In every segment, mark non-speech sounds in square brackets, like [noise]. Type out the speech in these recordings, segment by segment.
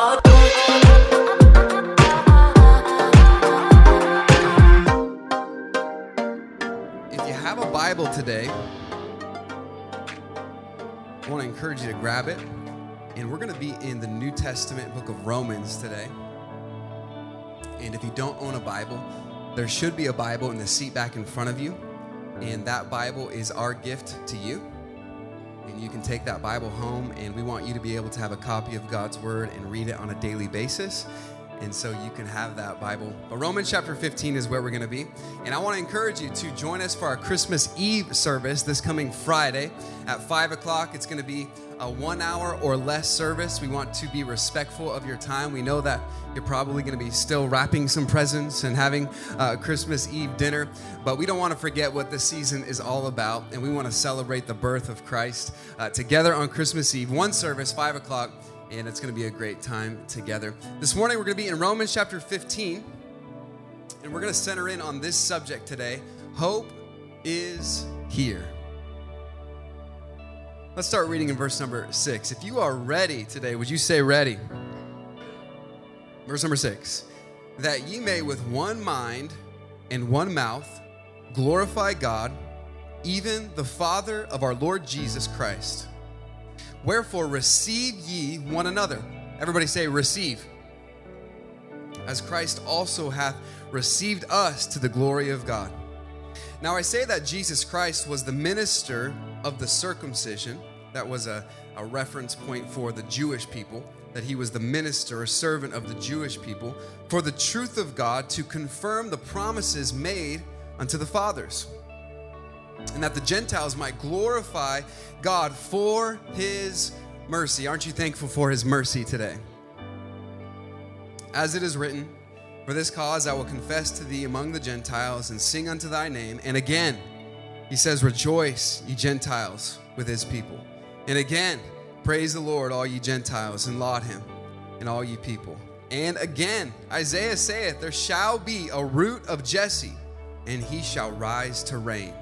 If you have a Bible today, I want to encourage you to grab it. And we're going to be in the New Testament book of Romans today. And if you don't own a Bible, there should be a Bible in the seat back in front of you. And that Bible is our gift to you. And you can take that Bible home, and we want you to be able to have a copy of God's Word and read it on a daily basis. And so you can have that Bible. But Romans chapter 15 is where we're going to be. And I want to encourage you to join us for our Christmas Eve service this coming Friday at 5 o'clock. It's going to be a one hour or less service. We want to be respectful of your time. We know that you're probably going to be still wrapping some presents and having uh, Christmas Eve dinner, but we don't want to forget what this season is all about. And we want to celebrate the birth of Christ uh, together on Christmas Eve. One service, 5 o'clock and it's going to be a great time together. This morning, we're going to be in Romans chapter 15, and we're going to center in on this subject today Hope is here. Let's start reading in verse number six. If you are ready today, would you say ready? Verse number six that ye may with one mind and one mouth glorify God, even the Father of our Lord Jesus Christ. Wherefore receive ye one another. Everybody say, receive. As Christ also hath received us to the glory of God. Now I say that Jesus Christ was the minister of the circumcision. That was a, a reference point for the Jewish people, that he was the minister, a servant of the Jewish people, for the truth of God to confirm the promises made unto the fathers and that the Gentiles might glorify God for his mercy. Aren't you thankful for his mercy today? As it is written, For this cause I will confess to thee among the Gentiles and sing unto thy name. And again, he says, Rejoice, ye Gentiles, with his people. And again, praise the Lord, all ye Gentiles, and laud him, and all ye people. And again, Isaiah saith, There shall be a root of Jesse, and he shall rise to reign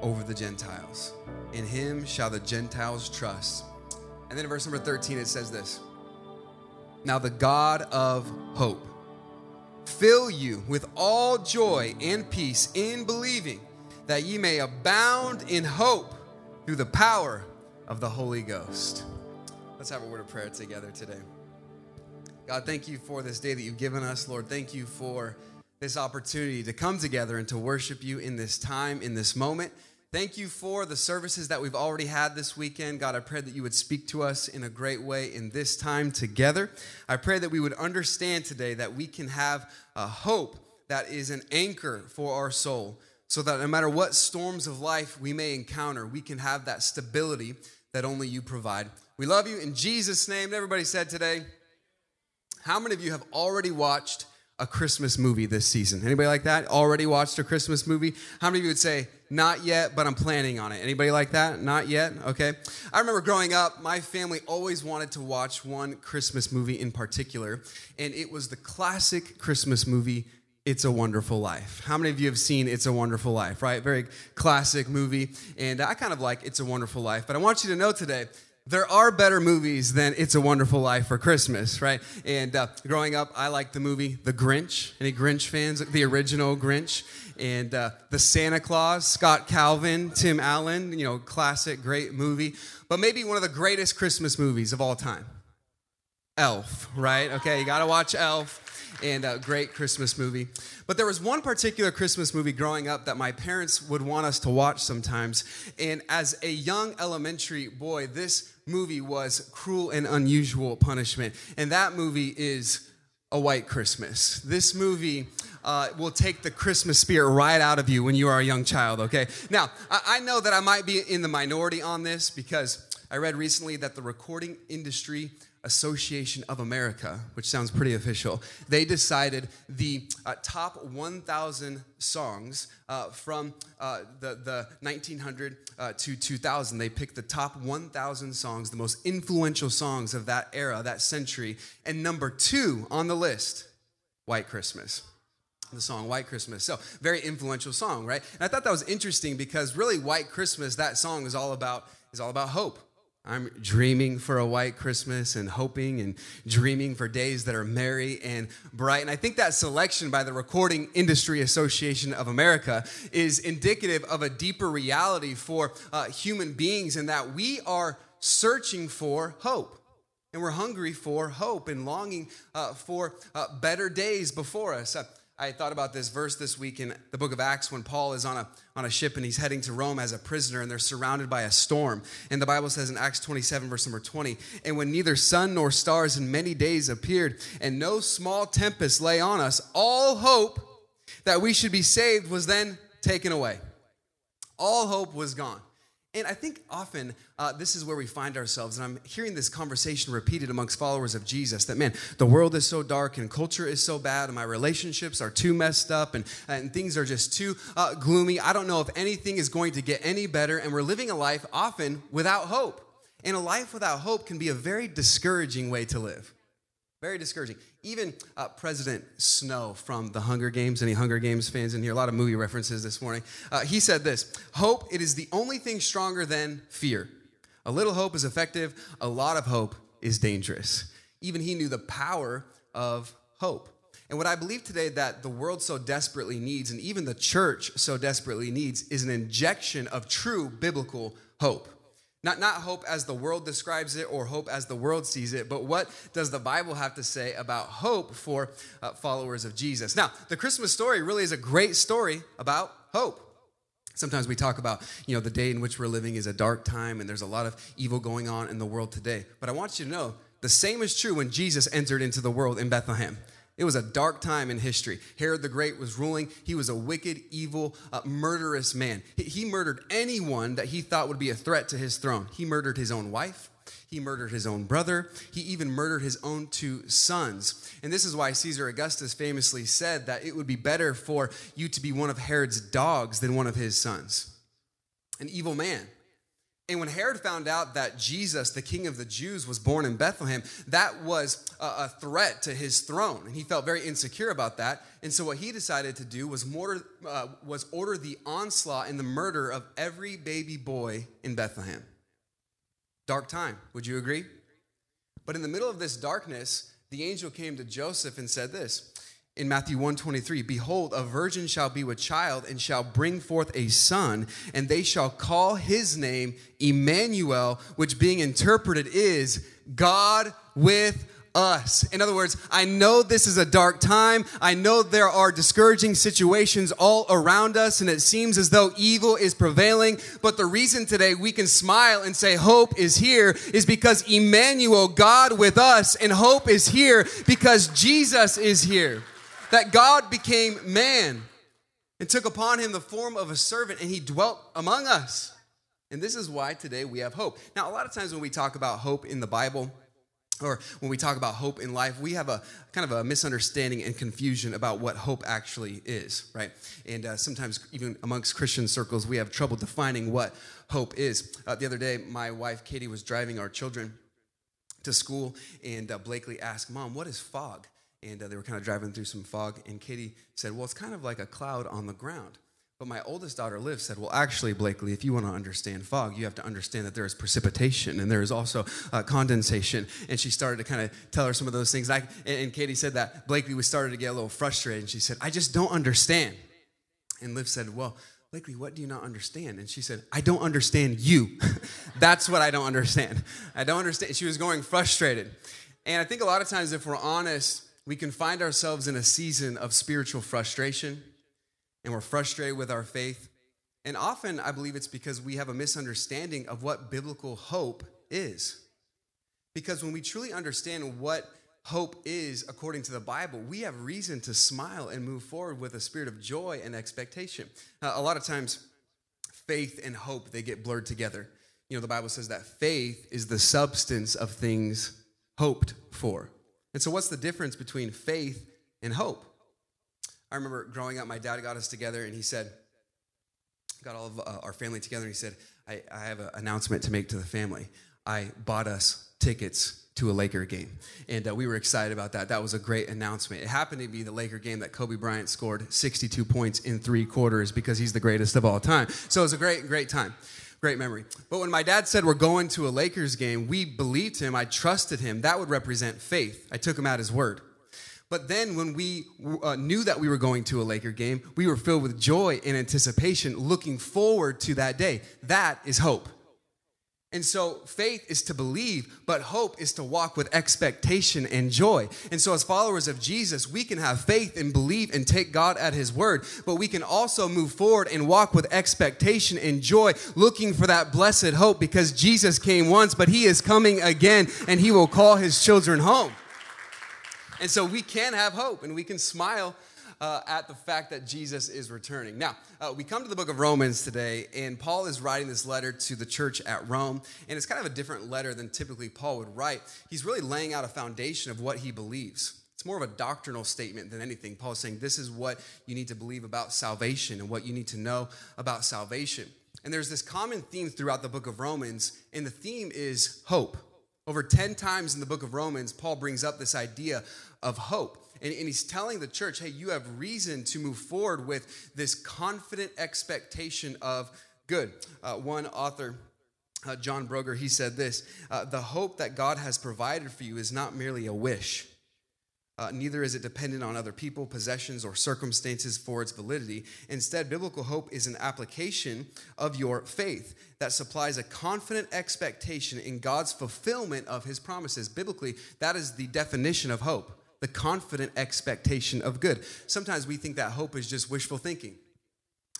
over the Gentiles. In him shall the Gentiles trust. And then in verse number 13, it says this Now the God of hope fill you with all joy and peace in believing, that ye may abound in hope through the power of the Holy Ghost. Let's have a word of prayer together today. God, thank you for this day that you've given us. Lord, thank you for this opportunity to come together and to worship you in this time, in this moment. Thank you for the services that we've already had this weekend. God, I pray that you would speak to us in a great way in this time together. I pray that we would understand today that we can have a hope that is an anchor for our soul, so that no matter what storms of life we may encounter, we can have that stability that only you provide. We love you in Jesus' name. Everybody said today, how many of you have already watched a Christmas movie this season? Anybody like that? Already watched a Christmas movie? How many of you would say, not yet, but I'm planning on it? Anybody like that? Not yet? Okay. I remember growing up, my family always wanted to watch one Christmas movie in particular, and it was the classic Christmas movie, It's a Wonderful Life. How many of you have seen It's a Wonderful Life, right? Very classic movie, and I kind of like It's a Wonderful Life, but I want you to know today there are better movies than It's a Wonderful Life for Christmas, right? And uh, growing up, I liked the movie The Grinch. Any Grinch fans? The original Grinch. And uh, The Santa Claus, Scott Calvin, Tim Allen, you know, classic, great movie. But maybe one of the greatest Christmas movies of all time Elf, right? Okay, you gotta watch Elf and a great Christmas movie. But there was one particular Christmas movie growing up that my parents would want us to watch sometimes. And as a young elementary boy, this movie was Cruel and Unusual Punishment. And that movie is A White Christmas. This movie uh, will take the Christmas spirit right out of you when you are a young child, okay? Now, I, I know that I might be in the minority on this because I read recently that the recording industry Association of America, which sounds pretty official, they decided the uh, top 1,000 songs uh, from uh, the, the 1900 uh, to 2000. They picked the top 1,000 songs, the most influential songs of that era, that century. And number two on the list, White Christmas the song White Christmas. So, very influential song, right? And I thought that was interesting because really White Christmas, that song is all about is all about hope I'm dreaming for a white Christmas and hoping and dreaming for days that are merry and bright. And I think that selection by the Recording Industry Association of America is indicative of a deeper reality for uh, human beings in that we are searching for hope. And we're hungry for hope and longing uh, for uh, better days before us. I thought about this verse this week in the book of Acts when Paul is on a, on a ship and he's heading to Rome as a prisoner and they're surrounded by a storm. And the Bible says in Acts 27, verse number 20, and when neither sun nor stars in many days appeared and no small tempest lay on us, all hope that we should be saved was then taken away. All hope was gone. And I think often uh, this is where we find ourselves. And I'm hearing this conversation repeated amongst followers of Jesus that, man, the world is so dark and culture is so bad and my relationships are too messed up and, and things are just too uh, gloomy. I don't know if anything is going to get any better. And we're living a life often without hope. And a life without hope can be a very discouraging way to live. Very discouraging. Even uh, President Snow from the Hunger Games, any Hunger Games fans in here? A lot of movie references this morning. Uh, he said this Hope, it is the only thing stronger than fear. A little hope is effective, a lot of hope is dangerous. Even he knew the power of hope. And what I believe today that the world so desperately needs, and even the church so desperately needs, is an injection of true biblical hope. Not, not hope as the world describes it or hope as the world sees it, but what does the Bible have to say about hope for uh, followers of Jesus? Now, the Christmas story really is a great story about hope. Sometimes we talk about, you know, the day in which we're living is a dark time and there's a lot of evil going on in the world today. But I want you to know the same is true when Jesus entered into the world in Bethlehem. It was a dark time in history. Herod the Great was ruling. He was a wicked, evil, uh, murderous man. He murdered anyone that he thought would be a threat to his throne. He murdered his own wife. He murdered his own brother. He even murdered his own two sons. And this is why Caesar Augustus famously said that it would be better for you to be one of Herod's dogs than one of his sons. An evil man. And when Herod found out that Jesus, the king of the Jews, was born in Bethlehem, that was a, threat to his throne. And he felt very insecure about that. And so what he decided to do was, mortar, uh, was order the onslaught and the murder of every baby boy in Bethlehem. Dark time, would you agree? But in the middle of this darkness, the angel came to Joseph and said this in Matthew 123 Behold, a virgin shall be with child and shall bring forth a son, and they shall call his name Emmanuel, which being interpreted is God with us. In other words, I know this is a dark time. I know there are discouraging situations all around us, and it seems as though evil is prevailing. But the reason today we can smile and say hope is here is because Emmanuel, God with us, and hope is here because Jesus is here that God became man and took upon him the form of a servant and he dwelt among us. And this is why today we have hope. Now, a lot of times when we talk about hope in the Bible, or when we talk about hope in life, we have a kind of a misunderstanding and confusion about what hope actually is, right? And uh, sometimes, even amongst Christian circles, we have trouble defining what hope is. Uh, the other day, my wife Katie was driving our children to school, and uh, Blakely asked, Mom, what is fog? And uh, they were kind of driving through some fog. And Katie said, Well, it's kind of like a cloud on the ground. But my oldest daughter, Liv, said, Well, actually, Blakely, if you want to understand fog, you have to understand that there is precipitation and there is also uh, condensation. And she started to kind of tell her some of those things. And, I, and Katie said that Blakely was started to get a little frustrated. And she said, I just don't understand. And Liv said, Well, Blakely, what do you not understand? And she said, I don't understand you. [laughs] That's what I don't understand. I don't understand. She was going frustrated. And I think a lot of times, if we're honest, we can find ourselves in a season of spiritual frustration and we're frustrated with our faith. And often, I believe it's because we have a misunderstanding of what biblical hope is. Because when we truly understand what hope is according to the Bible, we have reason to smile and move forward with a spirit of joy and expectation. Uh, a lot of times, faith and hope they get blurred together. You know, the Bible says that faith is the substance of things hoped for. And so, what's the difference between faith and hope? I remember growing up, my dad got us together and he said, got all of uh, our family together and he said, I, I have an announcement to make to the family. I bought us tickets to a Laker game. And uh, we were excited about that. That was a great announcement. It happened to be the Laker game that Kobe Bryant scored 62 points in three quarters because he's the greatest of all time. So it was a great, great time. Great memory. But when my dad said we're going to a Lakers game, we believed him. I trusted him. That would represent faith. I took him at his word. But then when we uh, knew that we were going to a Laker game, we were filled with joy and anticipation, looking forward to that day. That is hope. And so faith is to believe, but hope is to walk with expectation and joy. And so, as followers of Jesus, we can have faith and believe and take God at His word, but we can also move forward and walk with expectation and joy, looking for that blessed hope because Jesus came once, but He is coming again and He will call His children home. And so, we can have hope and we can smile uh, at the fact that Jesus is returning. Now, uh, we come to the book of Romans today, and Paul is writing this letter to the church at Rome, and it's kind of a different letter than typically Paul would write. He's really laying out a foundation of what he believes. It's more of a doctrinal statement than anything. Paul is saying this is what you need to believe about salvation and what you need to know about salvation. And there's this common theme throughout the book of Romans, and the theme is hope. Over 10 times in the book of Romans, Paul brings up this idea of hope. And, and he's telling the church, hey, you have reason to move forward with this confident expectation of good. Uh, one author, uh, John Broger, he said this uh, The hope that God has provided for you is not merely a wish. Uh, neither is it dependent on other people, possessions, or circumstances for its validity. Instead, biblical hope is an application of your faith that supplies a confident expectation in God's fulfillment of his promises. Biblically, that is the definition of hope the confident expectation of good. Sometimes we think that hope is just wishful thinking.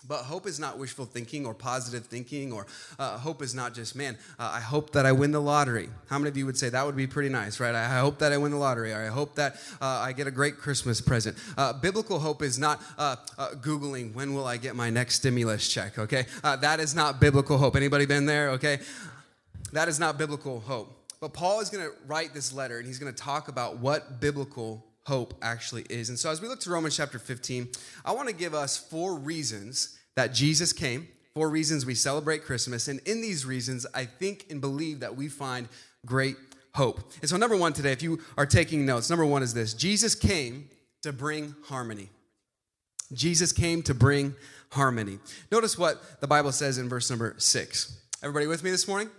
But hope is not wishful thinking or positive thinking, or uh, hope is not just, man, uh, I hope that I win the lottery. How many of you would say that would be pretty nice, right? I hope that I win the lottery, or I hope that uh, I get a great Christmas present. Uh, biblical hope is not uh, uh, Googling, when will I get my next stimulus check, okay? that is not biblical hope. Anybody been there, okay? That is not biblical hope. But Paul is going to write this letter and he's going to talk about what biblical hope actually is. And so as we look to Romans chapter 15, I want to give us four reasons that Jesus came, four reasons we celebrate Christmas. And in these reasons, I think and believe that we find great hope. And so, number one today, if you are taking notes, number one is this Jesus came to bring harmony. Jesus came to bring harmony. Notice what the Bible says in verse number six. Everybody with me this morning?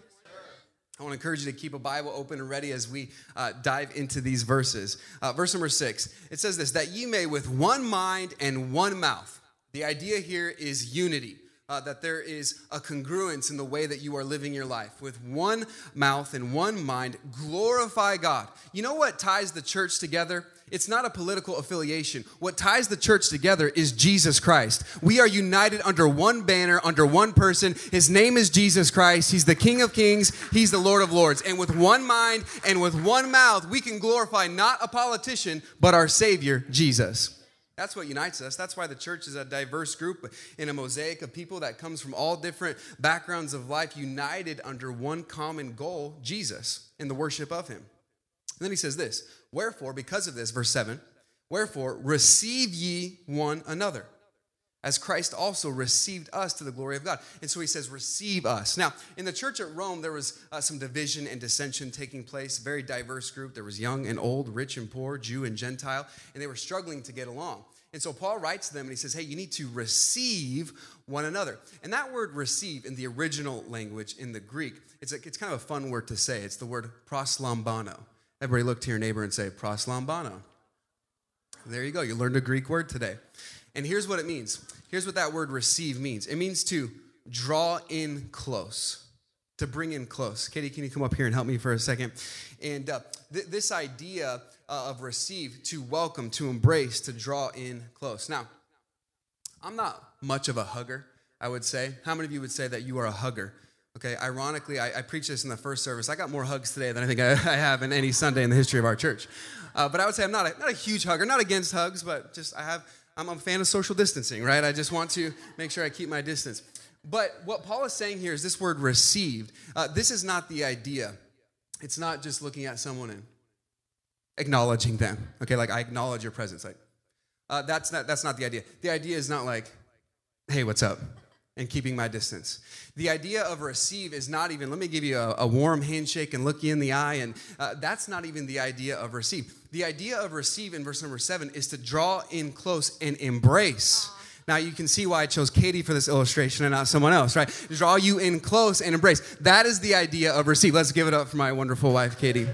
I want to encourage you to keep a Bible open and ready as we uh, dive into these verses. Uh, verse number six, it says this that ye may with one mind and one mouth. The idea here is unity. Uh, that there is a congruence in the way that you are living your life. With one mouth and one mind, glorify God. You know what ties the church together? It's not a political affiliation. What ties the church together is Jesus Christ. We are united under one banner, under one person. His name is Jesus Christ. He's the King of Kings, He's the Lord of Lords. And with one mind and with one mouth, we can glorify not a politician, but our Savior, Jesus. That's what unites us. That's why the church is a diverse group in a mosaic of people that comes from all different backgrounds of life, united under one common goal Jesus and the worship of Him. And then he says this Wherefore, because of this, verse 7, wherefore receive ye one another, as Christ also received us to the glory of God. And so he says, receive us. Now, in the church at Rome, there was uh, some division and dissension taking place, very diverse group. There was young and old, rich and poor, Jew and Gentile, and they were struggling to get along. And so Paul writes to them and he says, Hey, you need to receive one another. And that word receive in the original language, in the Greek, it's, a, it's kind of a fun word to say. It's the word proslambano. Everybody look to your neighbor and say, proslambano. There you go. You learned a Greek word today. And here's what it means. Here's what that word receive means it means to draw in close, to bring in close. Katie, can you come up here and help me for a second? And uh, th- this idea uh, of receive, to welcome, to embrace, to draw in close. Now, I'm not much of a hugger, I would say. How many of you would say that you are a hugger? Okay, ironically, I, I, preached this in the first service. I got more hugs today than I think I, [laughs] I have in any Sunday in the history of our church. Uh, but I would say I'm not a, not a huge hugger, not against hugs, but just I have, I'm a fan of social distancing, right? I just want to make sure I keep my distance. But what Paul is saying here is this word received. Uh, this is not the idea. It's not just looking at someone and acknowledging them. Okay, like I acknowledge your presence. Like uh, that's not that's not the idea. The idea is not like, hey, what's up? And keeping my distance. The idea of receive is not even, let me give you a, a warm handshake and look you in the eye, and uh, that's not even the idea of receive. The idea of receive in verse number seven is to draw in close and embrace. Now you can see why I chose Katie for this illustration and not someone else, right? Draw you in close and embrace. That is the idea of receive. Let's give it up for my wonderful wife, Katie.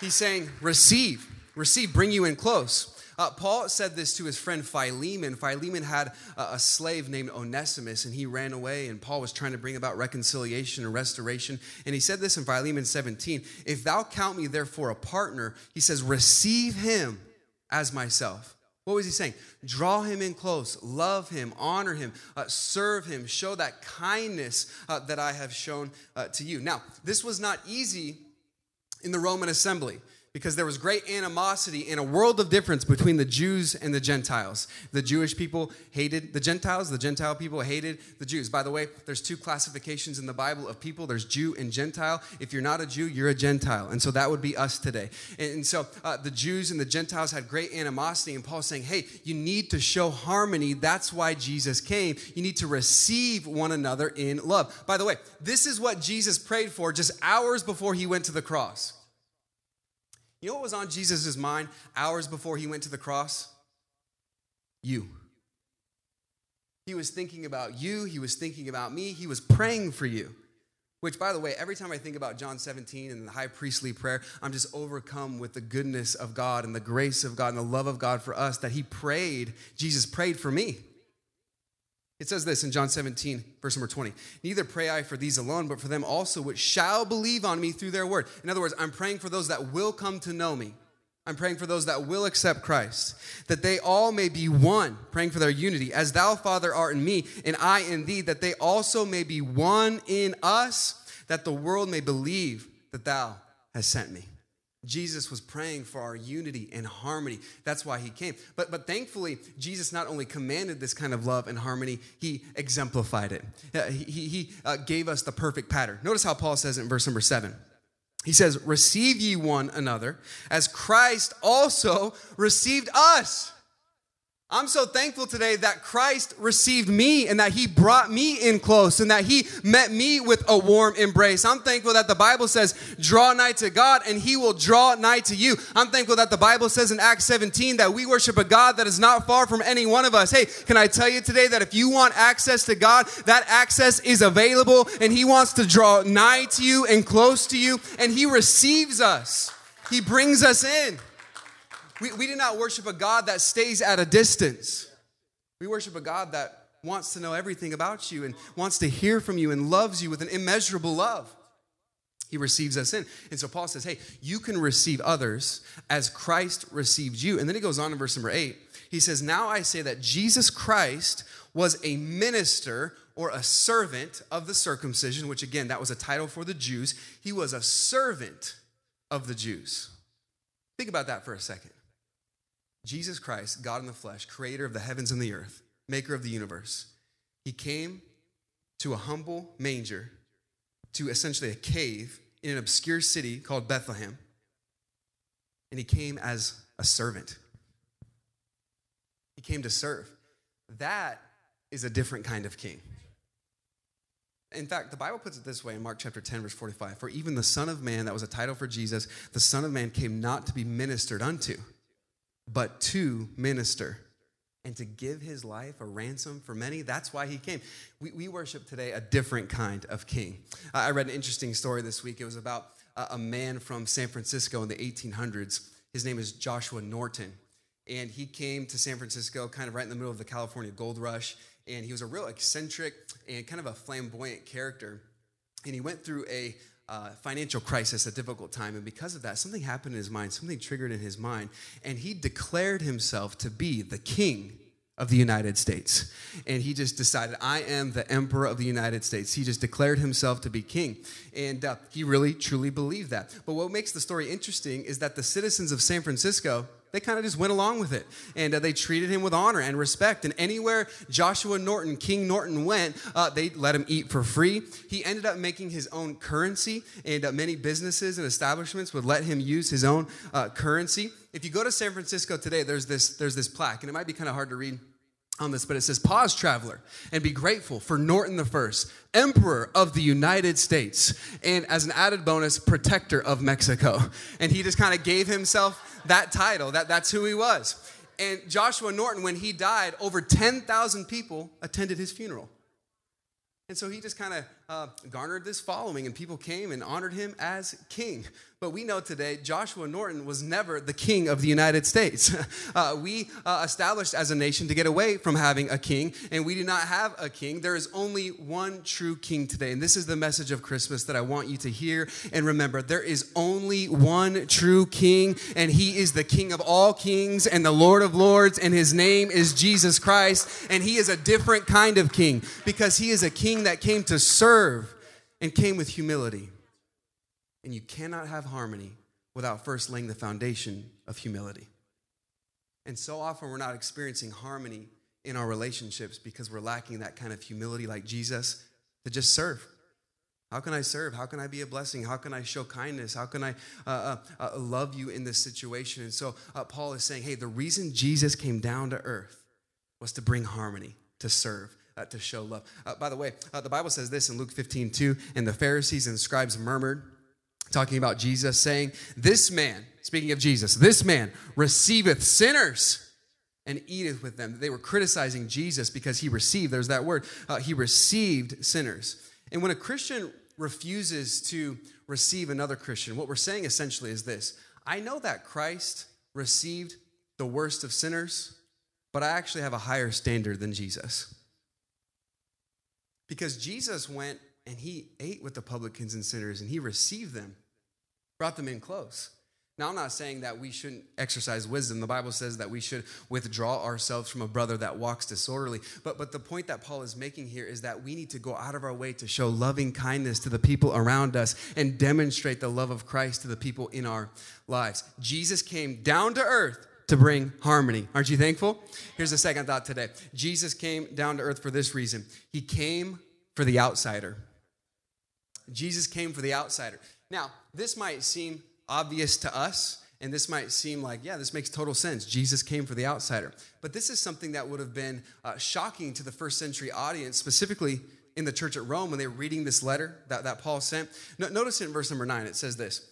He's saying, receive, receive, bring you in close. Uh, Paul said this to his friend Philemon. Philemon had a, slave named Onesimus, and he ran away, and Paul was trying to bring about reconciliation and restoration. And he said this in Philemon 17 If thou count me therefore a partner, he says, receive him as myself. What was he saying? Draw him in close, love him, honor him, uh, serve him, show that kindness uh, that I have shown uh, to you. Now, this was not easy in the Roman assembly because there was great animosity and a world of difference between the Jews and the Gentiles. The Jewish people hated the Gentiles, the Gentile people hated the Jews. By the way, there's two classifications in the Bible of people there's Jew and Gentile. If you're not a Jew, you're a Gentile. And so that would be us today. And, so uh, the Jews and the Gentiles had great animosity, and Paul's saying, hey, you need to show harmony. That's why Jesus came. You need to receive one another in love. By the way, this is what Jesus prayed for just hours before he went to the cross. You know what was on Jesus' mind hours before he went to the cross? You. He was thinking about you. He was thinking about me. He was praying for you. Which, by the way, every time I think about John 17 and the high priestly prayer, I'm just overcome with the goodness of God and the grace of God and the love of God for us that He prayed, Jesus prayed for me. It says this in John 17, verse number 20. Neither pray I for these alone, but for them also which shall believe on me through their word. In other words, I'm praying for those that will come to know me. I'm praying for those that will accept Christ, that they all may be one, praying for their unity. As thou, Father, art in me, and I in thee, that they also may be one in us, that the world may believe that thou hast sent me. Jesus was praying for our unity and harmony. That's why he came. But, but thankfully, Jesus not only commanded this kind of love and harmony, he exemplified it. Uh, he he uh, gave us the perfect pattern. Notice how Paul says in verse number seven. He says, Receive ye one another as Christ also received us I'm so thankful today that Christ received me and that he brought me in close and that he met me with a warm embrace. I'm thankful that the Bible says, draw nigh to God and he will draw nigh to you. I'm thankful that the Bible says in Acts 17 that we worship a God that is not far from any one of us. Hey, can I tell you today that if you want access to God, that access is available and he wants to draw nigh to you and close to you and he receives us. He brings us in. We, we do not worship a God that stays at a distance. We worship a God that wants to know everything about you and wants to hear from you and loves you with an immeasurable love. He receives us in. And so Paul says, Hey, you can receive others as Christ received you. And then he goes on in verse number eight. He says, Now I say that Jesus Christ was a minister or a servant of the circumcision, which again, that was a title for the Jews. He was a servant of the Jews. Think about that for a second. Jesus Christ, God in the flesh, creator of the heavens and the earth, maker of the universe, he came to a humble manger, to essentially a cave in an obscure city called Bethlehem. And he came as a servant. He came to serve. That is a different kind of king. In fact, the Bible puts it this way in Mark chapter 10, verse 45 For even the Son of Man, that was a title for Jesus, the Son of Man came not to be ministered unto but to minister and to give his life a ransom for many. That's why he came. We, we worship today a different kind of king. I read an interesting story this week. It was about a man from San Francisco in the 1800s. His name is Joshua Norton. And he came to San Francisco kind of right in the middle of the California gold rush. And he was a real eccentric and kind of a flamboyant character. And he went through a uh, financial crisis, a difficult time. And because of that, something happened in his mind, something triggered in his mind, and he declared himself to be the king of the United States. And he just decided, I am the emperor of the United States. He just declared himself to be king. And uh, he really, truly believed that. But what makes the story interesting is that the citizens of San Francisco, they kind of just went along with it. And uh, they treated him with honor and respect. And anywhere Joshua Norton, King Norton, went, uh, they let him eat for free. He ended up making his own currency, and uh, many businesses and establishments would let him use his own uh, currency. If you go to San Francisco today, there's this, there's this plaque, and it might be kind of hard to read on this, but it says, Pause, traveler, and be grateful for Norton the First, Emperor of the United States, and as an added bonus, Protector of Mexico. And he just kind of gave himself that title. That, that's who he was. And Joshua Norton, when he died, over 10,000 people attended his funeral. And so he just kind of uh, garnered this following, and people came and honored him as king. But we know today Joshua Norton was never the king of the United States. [laughs] Uh, we uh, established as a nation to get away from having a king, and we do not have a king. There is only one true king today. And this is the message of Christmas that I want you to hear and remember. There is only one true king, and he is the king of all kings and the Lord of lords, and his name is Jesus Christ. And he is a different kind of king because he is a king that came to serve and came with humility. And you cannot have harmony without first laying the foundation of humility. And so often we're not experiencing harmony in our relationships because we're lacking that kind of humility like Jesus to just serve. How can I serve? How can I be a blessing? How can I show kindness? How can I uh, uh, uh, love you in this situation? And so uh, Paul is saying, hey, the reason Jesus came down to earth was to bring harmony, to serve, uh, to show love. Uh, by the way, the Bible says this in Luke 15, 2, and the Pharisees and the scribes murmured talking about Jesus, saying, This man, speaking of Jesus, this man receiveth sinners and eateth with them. They were criticizing Jesus because he received, there's that word, uh, he received sinners. And when a Christian refuses to receive another Christian, what we're saying essentially is this I know that Christ received the worst of sinners, but I actually have a higher standard than Jesus. Because Jesus went and he ate with the publicans and sinners and he received them, brought them in close. Now, I'm not saying that we shouldn't exercise wisdom. The Bible says that we should withdraw ourselves from a brother that walks disorderly. But, but the point that Paul is making here is that we need to go out of our way to show loving kindness to the people around us and demonstrate the love of Christ to the people in our lives. Jesus came down to earth to bring harmony. Aren't you thankful? Here's the second thought today Jesus came down to earth for this reason He came for the outsider. Jesus came for the outsider. Now, this might seem obvious to us, and this might seem like, yeah, this makes total sense. Jesus came for the outsider. But this is something that would have been uh, shocking to the first century audience, specifically in the church at Rome when they were reading this letter that, that Paul sent. No, notice in verse number nine, it says this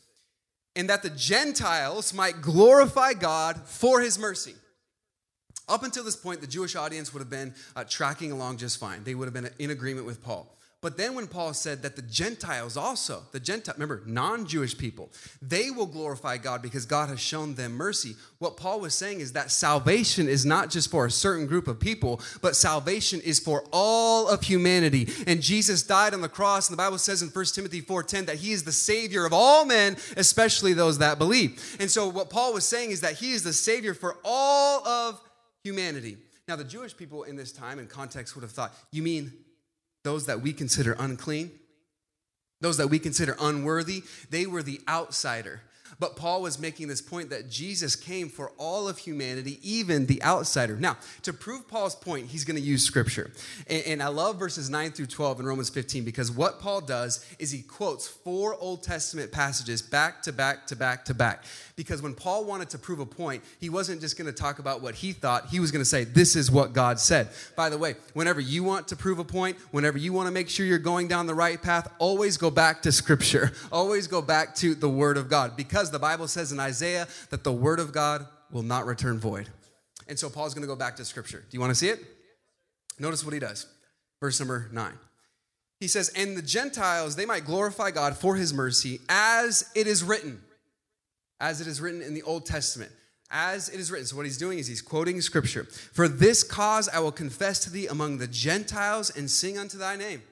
and that the Gentiles might glorify God for his mercy. Up until this point, the Jewish audience would have been uh, tracking along just fine. They would have been in agreement with Paul. But then when Paul said that the Gentiles also, the Gentile, remember, non-Jewish people, they will glorify God because God has shown them mercy. What Paul was saying is that salvation is not just for a certain group of people, but salvation is for all of humanity. And Jesus died on the cross, and the Bible says in 1 Timothy 4:10 that he is the savior of all men, especially those that believe. And so what Paul was saying is that he is the savior for all of humanity. Now, the Jewish people in this time and context would have thought, you mean those that we consider unclean, those that we consider unworthy, they were the outsider. But Paul was making this point that Jesus came for all of humanity, even the outsider. Now, to prove Paul's point, he's going to use scripture. And, and, I love verses 9 through 12 in Romans 15 because what Paul does is he quotes four Old Testament passages back to back to back to back. Because when Paul wanted to prove a point, he wasn't just going to talk about what he thought, he was going to say, This is what God said. By the way, whenever you want to prove a point, whenever you want to make sure you're going down the right path, always go back to scripture, [laughs] always go back to the word of God. Because because the Bible says in Isaiah that the word of God will not return void. And so Paul's going to go back to scripture. Do you want to see it? Notice what he does. Verse number nine. He says, And the Gentiles, they might glorify God for his mercy, as it is written, as it is written in the Old Testament. As it is written. So, what he's doing is he's quoting scripture. For this cause I will confess to thee among the Gentiles and sing unto thy name.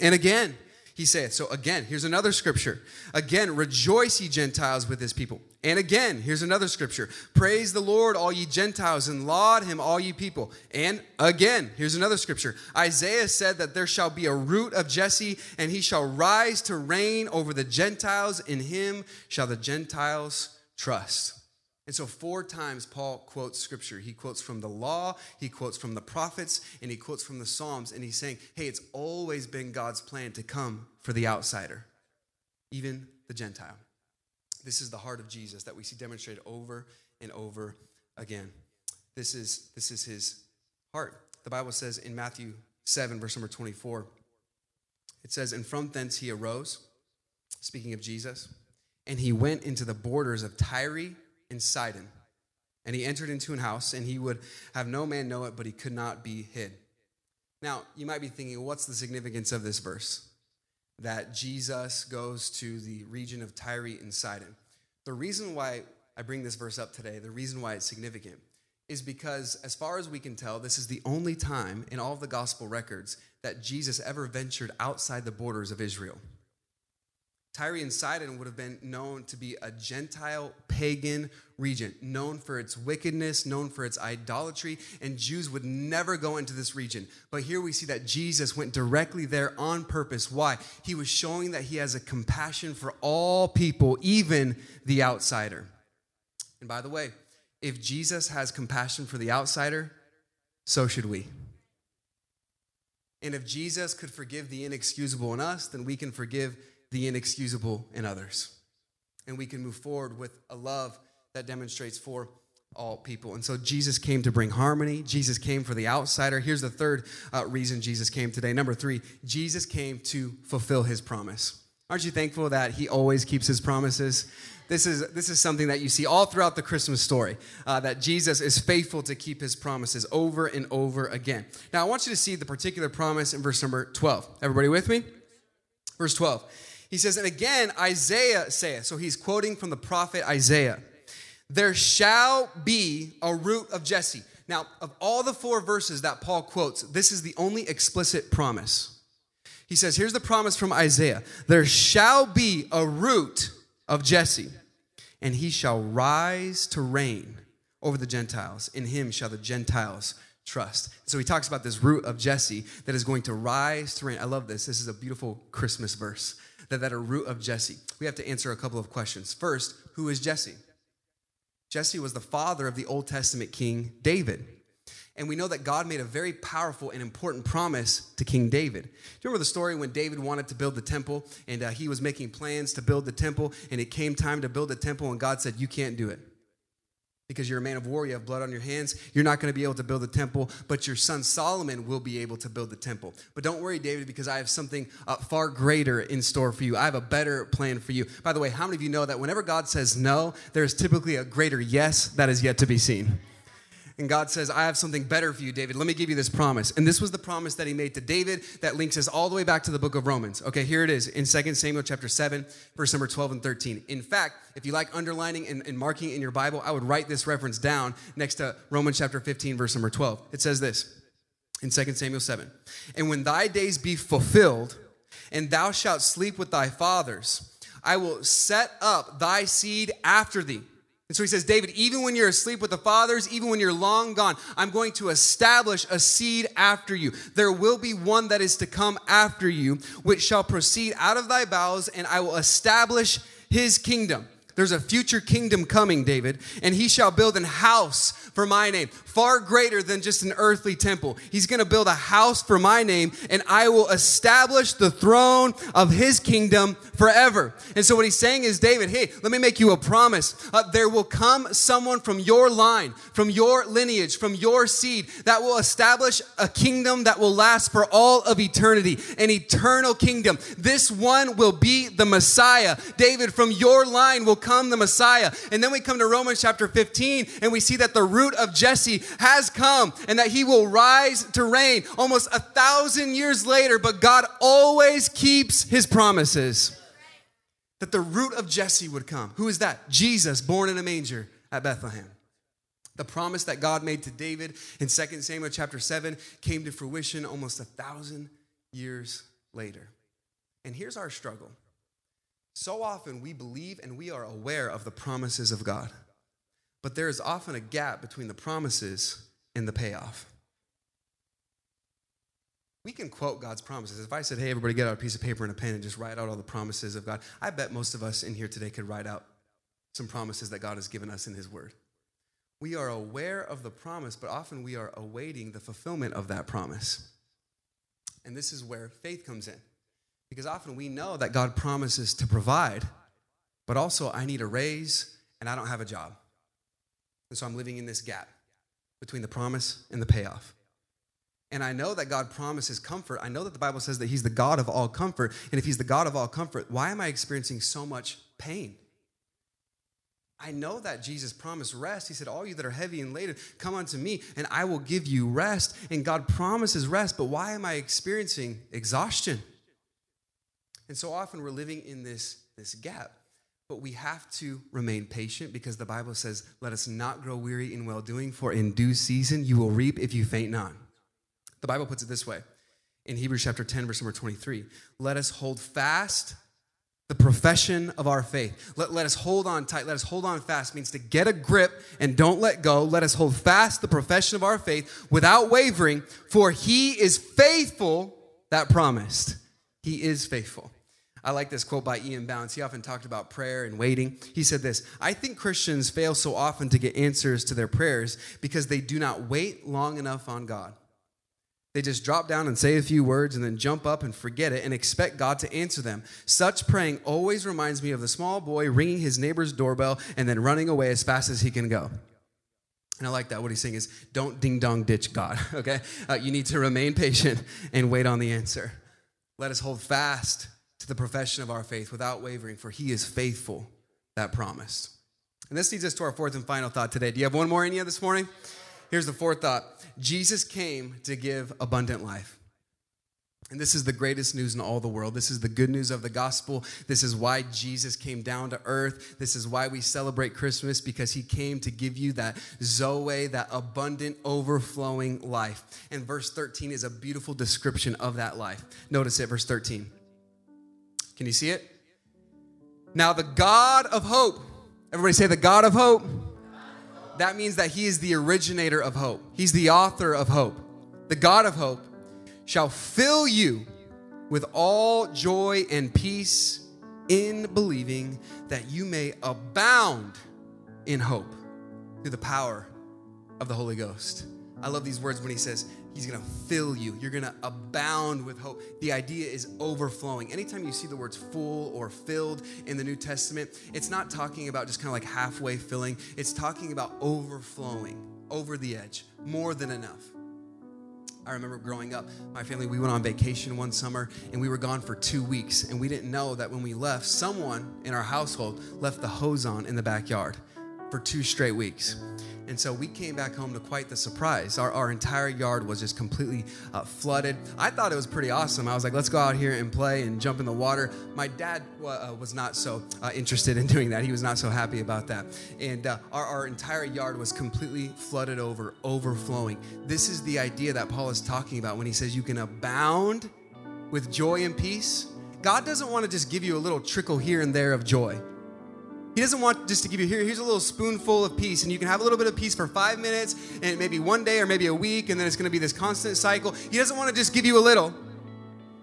And again, he saith. So again, here's another scripture. Again, rejoice ye Gentiles with his people. And again, here's another scripture. Praise the Lord, all ye Gentiles, and laud him, all ye people. And again, here's another scripture. Isaiah said that there shall be a root of Jesse, and he shall rise to reign over the Gentiles. In him shall the Gentiles trust. And so, four times Paul quotes scripture. He quotes from the law, he quotes from the prophets, and he quotes from the Psalms. And he's saying, hey, it's always been God's plan to come for the outsider, even the Gentile. This is the heart of Jesus that we see demonstrated over and over again. This is, this is his heart. The Bible says in Matthew 7, verse number 24, it says, And from thence he arose, speaking of Jesus, and he went into the borders of Tyre and Sidon. And he entered into an house, and he would have no man know it, but he could not be hid. Now, you might be thinking, what's the significance of this verse? That Jesus goes to the region of Tyre and Sidon. The reason why I bring this verse up today, the reason why it's significant, is because, as far as we can tell, this is the only time in all of the gospel records that Jesus ever ventured outside the borders of Israel. Tyre and Sidon would have been known to be a Gentile pagan region, known for its wickedness, known for its idolatry, and Jews would never go into this region. But here we see that Jesus went directly there on purpose. Why? He was showing that he has a compassion for all people, even the outsider. And by the way, if Jesus has compassion for the outsider, so should we. And if Jesus could forgive the inexcusable in us, then we can forgive the inexcusable in others. And we can move forward with a love that demonstrates for all people. And so Jesus came to bring harmony. Jesus came for the outsider. Here's the third uh, reason Jesus came today. Number three, Jesus came to fulfill his promise. Aren't you thankful that he always keeps his promises? This is, this is something that you see all throughout the Christmas story uh, that Jesus is faithful to keep his promises over and over again. Now, I want you to see the particular promise in verse number 12. Everybody with me? Verse 12. He says, and again, Isaiah saith, so he's quoting from the prophet Isaiah, there shall be a root of Jesse. Now, of all the four verses that Paul quotes, this is the only explicit promise. He says, here's the promise from Isaiah there shall be a root of Jesse, and he shall rise to reign over the Gentiles. In him shall the Gentiles trust. So he talks about this root of Jesse that is going to rise to reign. I love this. This is a beautiful Christmas verse that, are root of Jesse. We have to answer a couple of questions. First, who is Jesse? Jesse was the father of the Old Testament king David. And we know that God made a very powerful and important promise to King David. Do you remember the story when David wanted to build the temple and uh, he was making plans to build the temple and it came time to build the temple and God said, You can't do it because you're a man of war, you have blood on your hands. You're not going to be able to build the temple, but your son Solomon will be able to build the temple. But don't worry, David, because I have something uh, far greater in store for you. I have a better plan for you. By the way, how many of you know that whenever God says no, there's typically a greater yes that is yet to be seen? And God says, I have something better for you, David. Let me give you this promise. And this was the promise that he made to David that links us all the way back to the book of Romans. Okay, here it is in 2 Samuel chapter 7, verse number 12 and 13. In fact, if you like underlining and, and marking in your Bible, I would write this reference down next to Romans chapter 15, verse number 12. It says this in 2 Samuel 7 And when thy days be fulfilled, and thou shalt sleep with thy fathers, I will set up thy seed after thee and so he says, David, even when you're asleep with the fathers, even when you're long gone, I'm going to establish a seed after you. There will be one that is to come after you, which shall proceed out of thy bowels, and I will establish his kingdom. There's a future kingdom coming, David, and he shall build an house for my name, far greater than just an earthly temple. He's going to build a house for my name, and I will establish the throne of his kingdom forever. And so, what he's saying is, David, hey, let me make you a promise. Uh, there will come someone from your line, from your lineage, from your seed that will establish a kingdom that will last for all of eternity, an eternal kingdom. This one will be the Messiah. David, from your line will come the Messiah. And then we come to Romans chapter 15, and we see that the root of Jesse has come and that he will rise to reign almost a thousand years later, but God always keeps his promises. That the root of Jesse would come. Who is that? Jesus, born in a manger at Bethlehem. The promise that God made to David in 2 Samuel chapter 7 came to fruition almost a thousand years later. And here's our struggle. So often we believe and we are aware of the promises of God but there is often a gap between the promises and the payoff. We can quote God's promises. If I said, hey, everybody get out a piece of paper and a pen and just write out all the promises of God, I bet most of us in here today could write out some promises that God has given us in His Word. We are aware of the promise, but often we are awaiting the fulfillment of that promise. And this is where faith comes in. Because often we know that God promises to provide, but also I need a raise and I don't have a job. And so I'm living in this gap between the promise and the payoff. And I know that God promises comfort. I know that the Bible says that He's the God of all comfort. And if He's the God of all comfort, why am I experiencing so much pain? I know that Jesus promised rest. He said, All you that are heavy and laden, come unto me, and I will give you rest. And God promises rest, but why am I experiencing exhaustion? And so often we're living in this, this gap. But we have to remain patient because the Bible says, Let us not grow weary in well doing, for in due season you will reap if you faint not. The Bible puts it this way in Hebrews chapter 10, verse number 23 Let us hold fast the profession of our faith. Let, let us hold on tight. Let us hold on fast means to get a grip and don't let go. Let us hold fast the profession of our faith without wavering, for he is faithful that promised. He is faithful. I like this quote by E.M. Bounds. He often talked about prayer and waiting. He said this I think Christians fail so often to get answers to their prayers because they do not wait long enough on God. They just drop down and say a few words and then jump up and forget it and expect God to answer them. Such praying always reminds me of the small boy ringing his neighbor's doorbell and then running away as fast as he can go. And I like that. What he's saying is, don't ding dong ditch God, [laughs] okay? Uh, you need to remain patient and wait on the answer. Let us hold fast to the profession of our faith without wavering, for he is faithful that promised. And this leads us to our fourth and final thought today. Do you have one more in you this morning? Here's the fourth thought Jesus came to give abundant life. And this is the greatest news in all the world. This is the good news of the gospel. This is why Jesus came down to earth. This is why we celebrate Christmas because he came to give you that Zoe, that abundant, overflowing life. And verse 13 is a beautiful description of that life. Notice it, verse 13. Can you see it? Now, the God of hope, everybody say, the God of hope that means that he is the originator of hope. He's the author of hope. The God of hope shall fill you with all joy and peace in believing that you may abound in hope through the power of the Holy Ghost. I love these words when he says, He's gonna fill you. You're gonna abound with hope. The idea is overflowing. Anytime you see the words full or filled in the New Testament, it's not talking about just kind of like halfway filling, it's talking about overflowing, over the edge, more than enough. I remember growing up, my family, we went on vacation one summer and we were gone for two weeks. And we didn't know that when we left, someone in our household left the hose on in the backyard for two straight weeks. And so we came back home to quite the surprise. Our, our entire yard was just completely uh, flooded. I thought it was pretty awesome. I was like, let's go out here and play and jump in the water. My dad uh, was not so uh, interested in [laughs] doing that. He was not so happy about that. And uh, our, our entire yard was completely flooded over, overflowing. This is the idea that Paul is talking about when he says you can abound with joy and peace. God doesn't want to just give you a little trickle here and there of joy. He doesn't want just to give you here, here's a little spoonful of peace, and you can have a little bit of peace for five minutes, and maybe one day or maybe a week, and then it's gonna be this constant cycle. He doesn't want to just give you a little.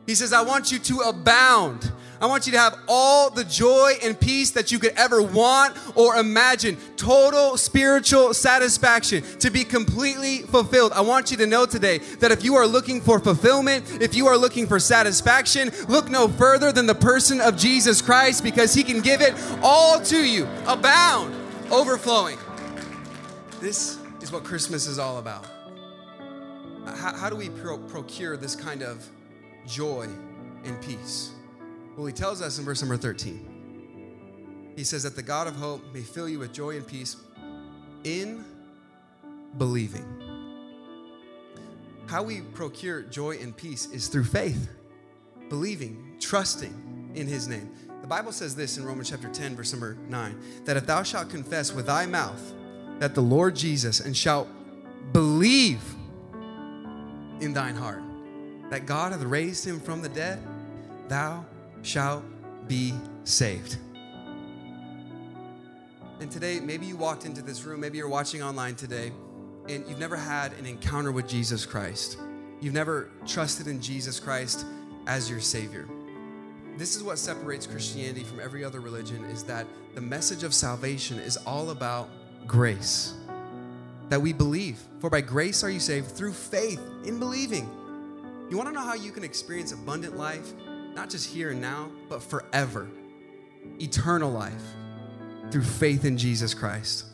He says, I want you to abound. I want you to have all the joy and peace that you could ever want or imagine. Total spiritual satisfaction to be completely fulfilled. I want you to know today that if you are looking for fulfillment, if you are looking for satisfaction, look no further than the person of Jesus Christ because he can give it all to you. Abound, overflowing. This is what Christmas is all about. How, how do we pro- procure this kind of joy and peace? Well, he tells us in verse number 13. He says that the God of hope may fill you with joy and peace in believing. How we procure joy and peace is through faith, believing, trusting in his name. The Bible says this in Romans chapter 10, verse number 9 that if thou shalt confess with thy mouth that the Lord Jesus and shalt believe in thine heart that God hath raised him from the dead, thou shalt be saved. And today, maybe you walked into this room, maybe you're watching online today, and you've never had an encounter with Jesus Christ. You've never trusted in Jesus Christ as your Savior. This is what separates Christianity from every other religion is that the message of salvation is all about grace. That we believe. For by grace are you saved through faith in believing. You want to know how you can experience abundant life, not just here and now, but forever? Eternal life through faith in Jesus Christ.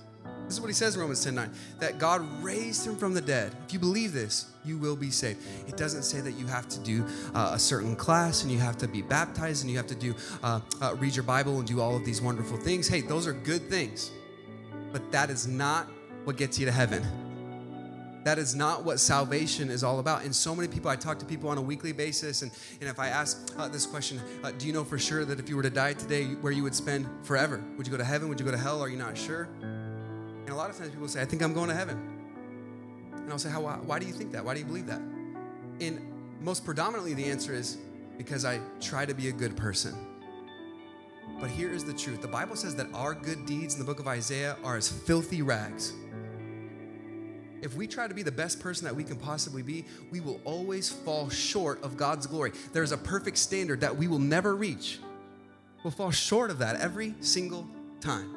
This is what he says in Romans 10 9 that God raised him from the dead. If you believe this, you will be saved. It doesn't say that you have to do uh, a certain class and you have to be baptized and you have to do uh, uh, read your Bible and do all of these wonderful things. Hey, those are good things. but that is not what gets you to heaven. That is not what salvation is all about. And so many people, I talk to people on a weekly basis, and, and if I ask uh, this question, uh, do you know for sure that if you were to die today, where you would spend forever? Would you go to heaven? Would you go to hell? Are you not sure? And a lot of times people say, I think I'm going to heaven. And I'll say, How, why, why do you think that? Why do you believe that? And most predominantly, the answer is because I try to be a good person. But here is the truth the Bible says that our good deeds in the book of Isaiah are as filthy rags if we try to be the best person that we can possibly be, we will always fall short of God's glory. There's a perfect standard that we will never reach. We'll fall short of that every single time.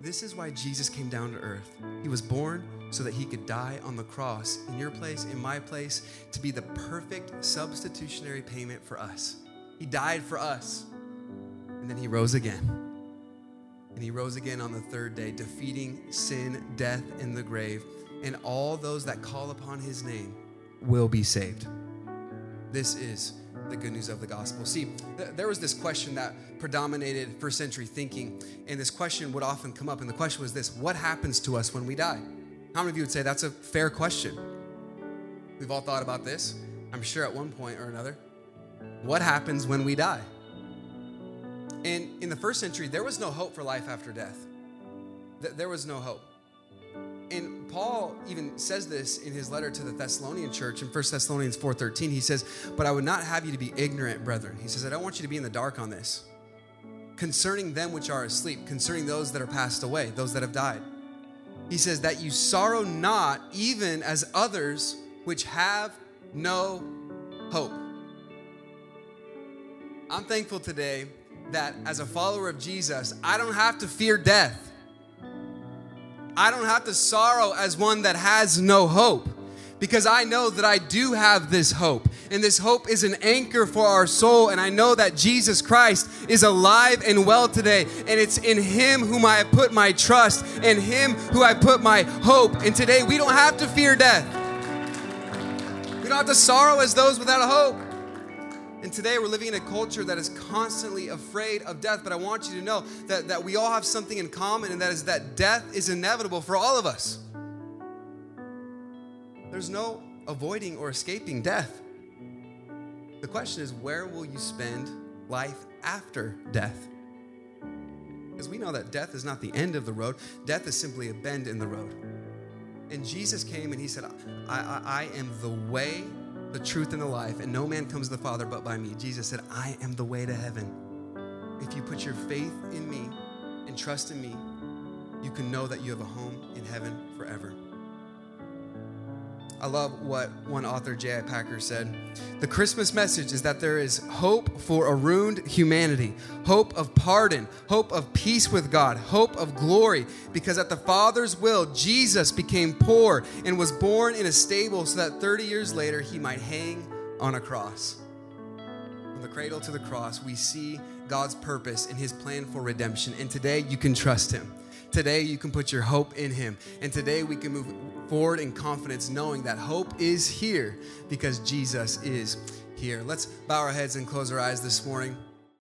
This is why Jesus came down to earth. He was born so that he could die on the cross in your place, in my place, to be the perfect substitutionary payment for us. He died for us, and then he rose again. And he rose again on the third day, defeating sin, death, and the grave and all those that call upon his name will be saved. This is the good news of the gospel. See, th- there was this question that predominated first century thinking, and this question would often come up. And the question was this What happens to us when we die? How many of you would say that's a fair question? We've all thought about this, I'm sure, at one point or another. What happens when we die? And in the first century, there was no hope for life after death. There was no hope. And Paul even says this in his letter to the Thessalonian church in 1 Thessalonians 4:13. He says, "But I would not have you to be ignorant, brethren." He says, "I don't want you to be in the dark on this. Concerning them which are asleep, concerning those that are passed away, those that have died." He says that you sorrow not even as others which have no hope. I'm thankful today that as a follower of Jesus, I don't have to fear death. I don't have to sorrow as one that has no hope because I know that I do have this hope. And this hope is an anchor for our soul. And I know that Jesus Christ is alive and well today. And it's in Him whom I have put my trust, and Him who I put my hope. And today we don't have to fear death. We don't have to sorrow as those without a hope. And today we're living in a culture that is constantly afraid of death. But I want you to know that, that we all have something in common, and that is that death is inevitable for all of us. There's no avoiding or escaping death. The question is, where will you spend life after death? Because we know that death is not the end of the road, death is simply a bend in the road. And Jesus came and he said, I, I, I am the way, the truth, and the life, and no man comes to the Father but by me. Jesus said, I am the way to heaven. If you put your faith in me and trust in me, you can know that you have a home in heaven forever. I love what one author, J.I. Packer, said. The Christmas message is that there is hope for a ruined humanity, hope of pardon, hope of peace with God, hope of glory, because at the Father's will, Jesus became poor and was born in a stable so that 30 years later he might hang on a cross. From the cradle to the cross, we see God's purpose and his plan for redemption. And today you can trust him. Today, you can put your hope in Him. And today, we can move forward in confidence, knowing that hope is here because Jesus is here. Let's bow our heads and close our eyes this morning.